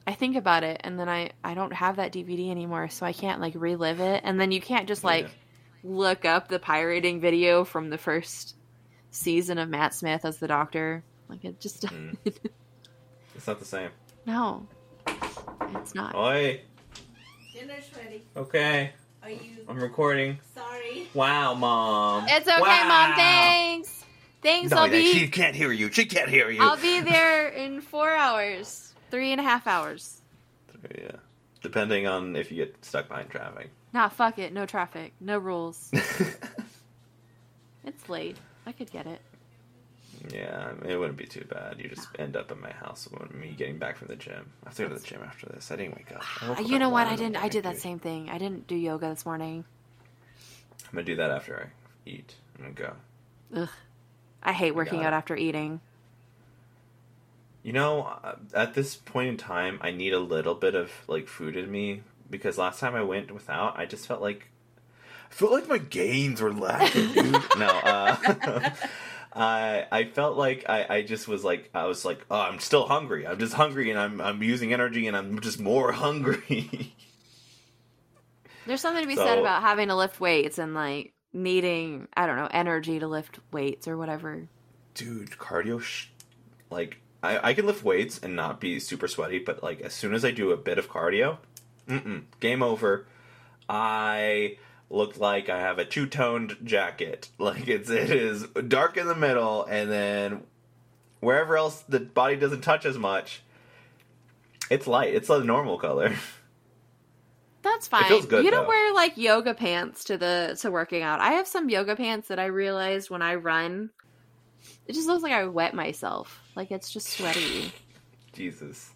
I think about it and then I I don't have that DVD anymore so I can't like relive it and then you can't just like yeah. look up the pirating video from the first season of Matt Smith as the Doctor. Like it just. Mm. it's not the same. No, it's not. Oi. Dinner's ready. Okay. Are you? I'm recording. Sorry. Wow, mom. It's okay, wow. mom. Thanks. Thanks. No, I'll be. She can't hear you. She can't hear you. I'll be there in four hours. Three and a half hours. Yeah. Depending on if you get stuck behind traffic. Nah, fuck it. No traffic. No rules. it's late. I could get it. Yeah, it wouldn't be too bad. You just end up in my house when me getting back from the gym. I have to go to the gym after this. I didn't wake up. you know what? I didn't. I did that same thing. I didn't do yoga this morning. I'm gonna do that after I eat. I'm gonna go. Ugh, I hate working out after eating. You know, uh, at this point in time, I need a little bit of like food in me because last time I went without, I just felt like I felt like my gains were lacking. no, uh, I I felt like I, I just was like I was like oh I'm still hungry I'm just hungry and I'm I'm using energy and I'm just more hungry. There's something to be so, said about having to lift weights and like needing I don't know energy to lift weights or whatever. Dude, cardio, sh- like I I can lift weights and not be super sweaty, but like as soon as I do a bit of cardio, mm game over. I look like I have a two toned jacket. Like it's it is dark in the middle, and then wherever else the body doesn't touch as much, it's light. It's a normal color. That's fine. It feels good, you don't though. wear like yoga pants to the to working out. I have some yoga pants that I realized when I run, it just looks like I wet myself. Like it's just sweaty. Jesus.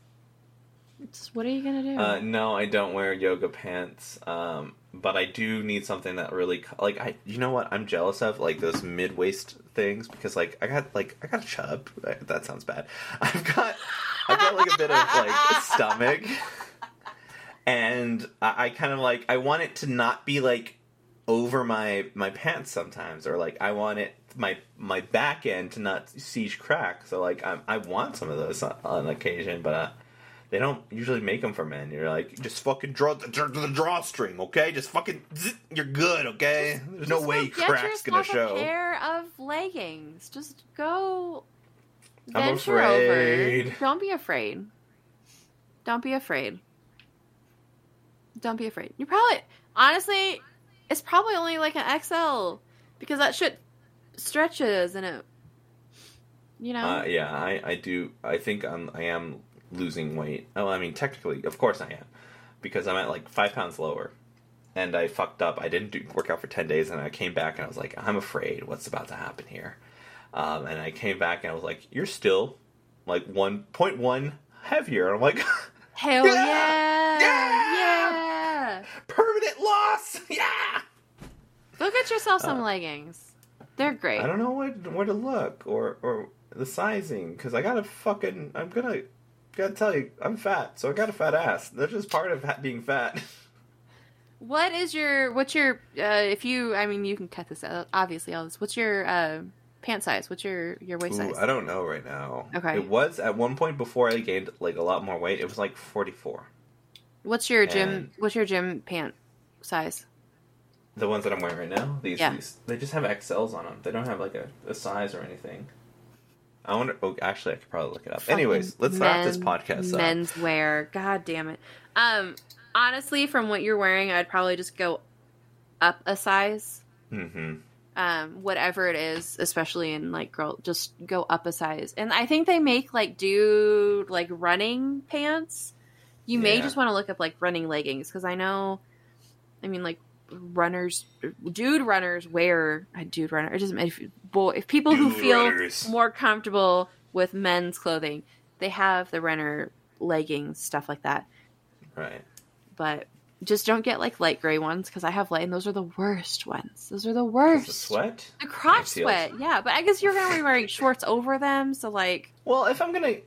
It's, what are you gonna do? Uh, no, I don't wear yoga pants. Um, but I do need something that really like I. You know what? I'm jealous of like those mid waist things because like I got like I got a chub. That sounds bad. I've got I've got like a bit of like stomach, and I, I kind of like I want it to not be like over my my pants sometimes, or like I want it my my back end to not see crack. So like I I want some of those on, on occasion, but. Uh, they don't usually make them for men. You're like, just fucking draw the, the drawstring, okay? Just fucking, you're good, okay? There's no way crack's gonna show. A pair of leggings. Just go. I'm afraid. Over. Don't be afraid. Don't be afraid. Don't be afraid. You probably, honestly, it's probably only like an XL because that shit stretches and it You know, Uh, yeah, I, I do. I think I'm I am losing weight. Oh, I mean, technically, of course I am, because I'm at like five pounds lower, and I fucked up. I didn't do work out for ten days, and I came back and I was like, I'm afraid what's about to happen here. Um, and I came back and I was like, you're still like one point one heavier. And I'm like, hell Yeah! yeah, Yeah! yeah. permanent loss. Yeah. Go get yourself some leggings. They're great. Uh, I don't know what where to look or or the sizing because I gotta fucking I'm gonna gotta tell you I'm fat so I got a fat ass. That's just part of being fat. What is your what's your uh if you I mean you can cut this out obviously all this. What's your uh pant size? What's your your waist Ooh, size? I don't know right now. Okay. It was at one point before I gained like a lot more weight. It was like 44. What's your gym what's your gym pant size? The ones that I'm wearing right now, these, Yeah. these they just have XLs on them. They don't have like a, a size or anything. I wonder. Oh, actually, I could probably look it up. Anyways, let's wrap this podcast up. Men's wear. God damn it. Um honestly from what you're wearing I'd probably just go up a size. Mm-hmm. um, whatever it is, especially in like girl, just go up a size. And I think they make like dude like running pants. You may Yeah. just want to look up like running leggings because I know, I mean like runners, dude runners wear a dude runner. It doesn't matter if boy if people who feel runners. more comfortable with men's clothing, they have the runner leggings stuff like that. Right. But just don't get like light gray ones because I have light and those are the worst ones. Those are the worst. the sweat? The crotch sweat, yeah. But I guess you're gonna be wearing shorts over them, so like, Well, if I'm gonna,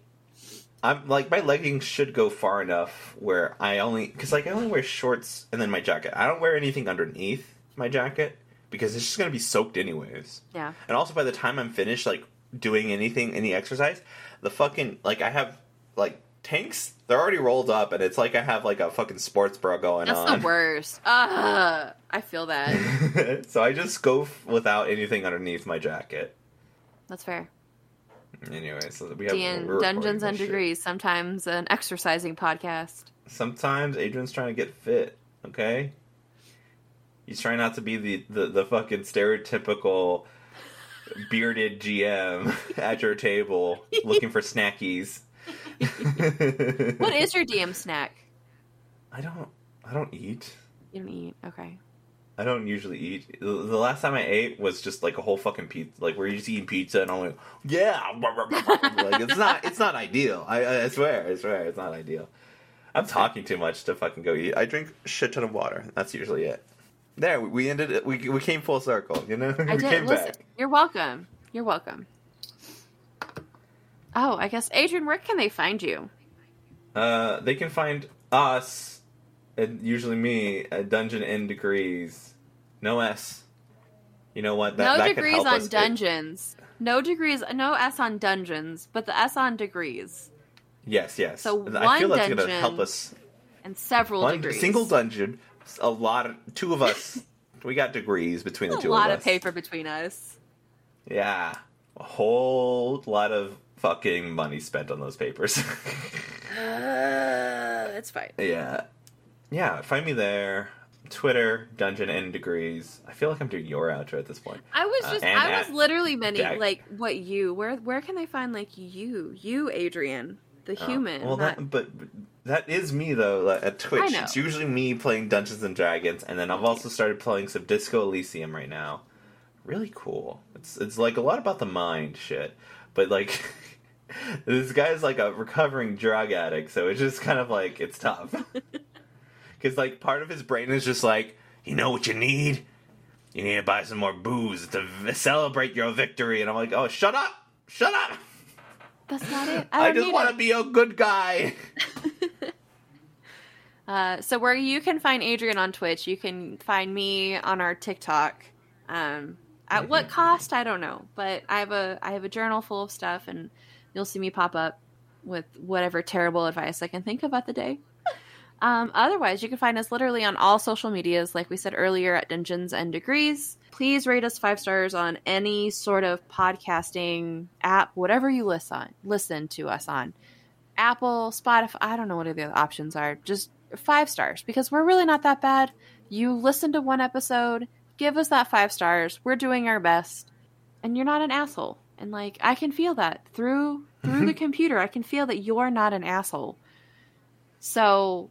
I'm like my leggings should go far enough where I only because like I only wear shorts and then my jacket. I don't wear anything underneath my jacket because it's just gonna be soaked anyways. yeah, And also, by the time I'm finished like doing anything, any exercise, the fucking like I have like tanks. They're already rolled up, and it's like I have like a fucking sports bra going that's on. the worst. Ugh, I feel that. so I just go f- without anything underneath my jacket. That's fair. Anyway, so we have Dan, Dungeons and this shit. Degrees, sometimes an exercising podcast. Sometimes Adrian's trying to get fit. Okay, he's trying not to be the the, the fucking stereotypical bearded GM at your table looking for snackies. What is your DM snack? I don't. I don't eat. You don't eat. Okay. I don't usually eat. The last time I ate was just like a whole fucking pizza. Like we're just eating pizza, and I'm like, yeah, like it's not. It's not ideal. I, I swear. I swear, it's not ideal. I'm talking too much to fucking go eat. I drink shit ton of water. That's usually it. There, we- ended. it. We we came full circle. You know, I we did. came Listen, back. you're welcome. You're welcome. Oh, I guess Adrian, where can they find you? Uh, they can find us, and usually me, a Dungeon in Degrees. No S. You know what? That, no that degrees help on us. It- dungeons. No degrees. No S on dungeons, but the S on degrees yes, yes. So I feel one that's gonna dungeon- help us. and several One degrees. single dungeon. A lot of two of us. we got degrees between the two of us. a lot of paper between us. Yeah, a whole lot of fucking money spent on those papers. Uh, it's fine. yeah, yeah. Find me there. Twitter, Dungeon N Degrees. I feel like I'm doing your outro at this point. I was Uh, just, and I was literally Jack- like what you. Where, where can they find like you, you, Adrian, the Oh, human? well, not- that but, that is me though. Like, at Twitch, I know. it's usually me playing Dungeons and Dragons, and then I've also started playing some Disco Elysium right now. Really cool. It's it's like a lot about the mind shit, but like this guy's like a recovering drug addict, so it's just kind of like it's tough. Because like part of his brain is just like, you know what you need? You need to buy some more booze to v- celebrate your victory, and I'm like, oh, shut up, shut up. That's not it. I, I, just want to be a good guy. Uh, so where you can find Adrian on Twitch, you can find me on our TikTok. Um, at Mm-hmm. what cost, I don't know, but I have a I have a journal full of stuff, and you'll see me pop up with whatever terrible advice I can think of at the day. Um, otherwise, you can find us literally on all social medias, like we said earlier, at Dungeons and Degrees. Please rate us five stars on any sort of podcasting app, whatever you listen listen to us on. Apple, Spotify, I don't know what the other options are. Just five stars because we're really not that bad. You listen to one episode, give us that five stars. We're doing our best, and you're not an asshole. And like I can feel that through through the computer. I can feel that you're not an asshole. So,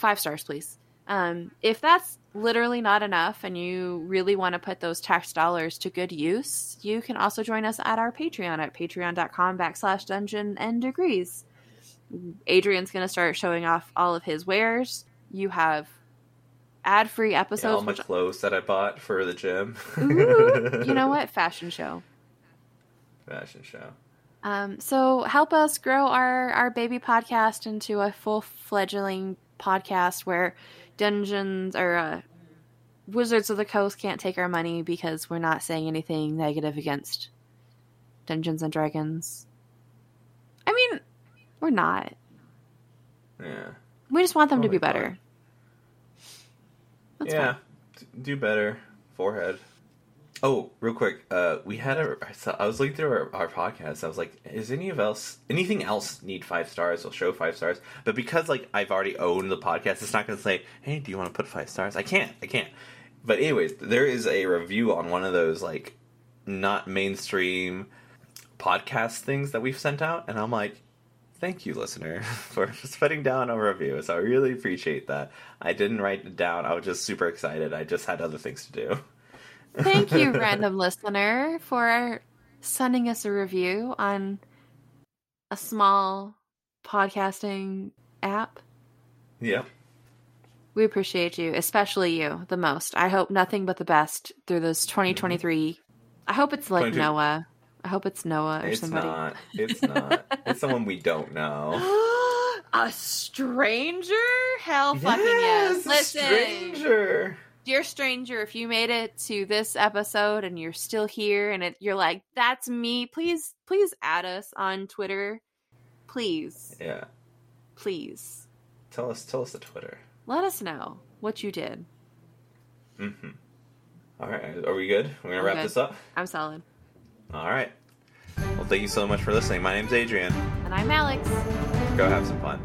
five stars, please. Um, if that's literally not enough and you really want to put those tax dollars to good use, you can also join us at our Patreon at patreon.com backslash dungeon and degrees. Adrian's going to start showing off all of his wares. You have ad free Yeah, episodes. all my which- clothes that I bought for the gym. Ooh, you know what? Fashion show. Fashion show. Um, so help us grow our, our baby podcast into a full fledgling podcast where dungeons or uh, Wizards of the Coast can't take our money because we're not saying anything negative against Dungeons and Dragons. I mean, we're not. Yeah. We just want them to Totally be better. Yeah. fine. Do better. Forehead. Oh, real quick. Uh, we had a. I, saw, I was looking through our, our podcast. I was like, "Is any of else anything else need five stars? I'll show five stars." But because like I've already owned the podcast, it's not going to say, "Hey, do you want to put five stars?" I can't. I can't. But anyways, there is a review on one of those like not mainstream podcast things that we've sent out, and I'm like, thank you, listener, for putting down a review. So I really appreciate that. I didn't write it down. I was just super excited. I just had other things to do. Thank you, random listener, for sending us a review on a small podcasting app. Yep. We appreciate you, especially you, the most. I hope nothing but the best through this mm-hmm. 2023. I hope it's like 22. Noah. I hope it's Noah or It's somebody. not. It's not. it's someone we don't know. a stranger? Hell fucking Yes, yes. Listen, stranger. Dear stranger, if you made it to this episode and you're still here and it, you're like, that's me, please, please add us on Twitter. Please, Yeah. please. Tell us. Tell us the Twitter. Let us know what you did. Mm-hmm. All right. Are we good? We're gonna wrap good. this up. I'm solid. All right. Well, thank you so much for listening. My name's Adrian. And I'm Alex. Go have some fun.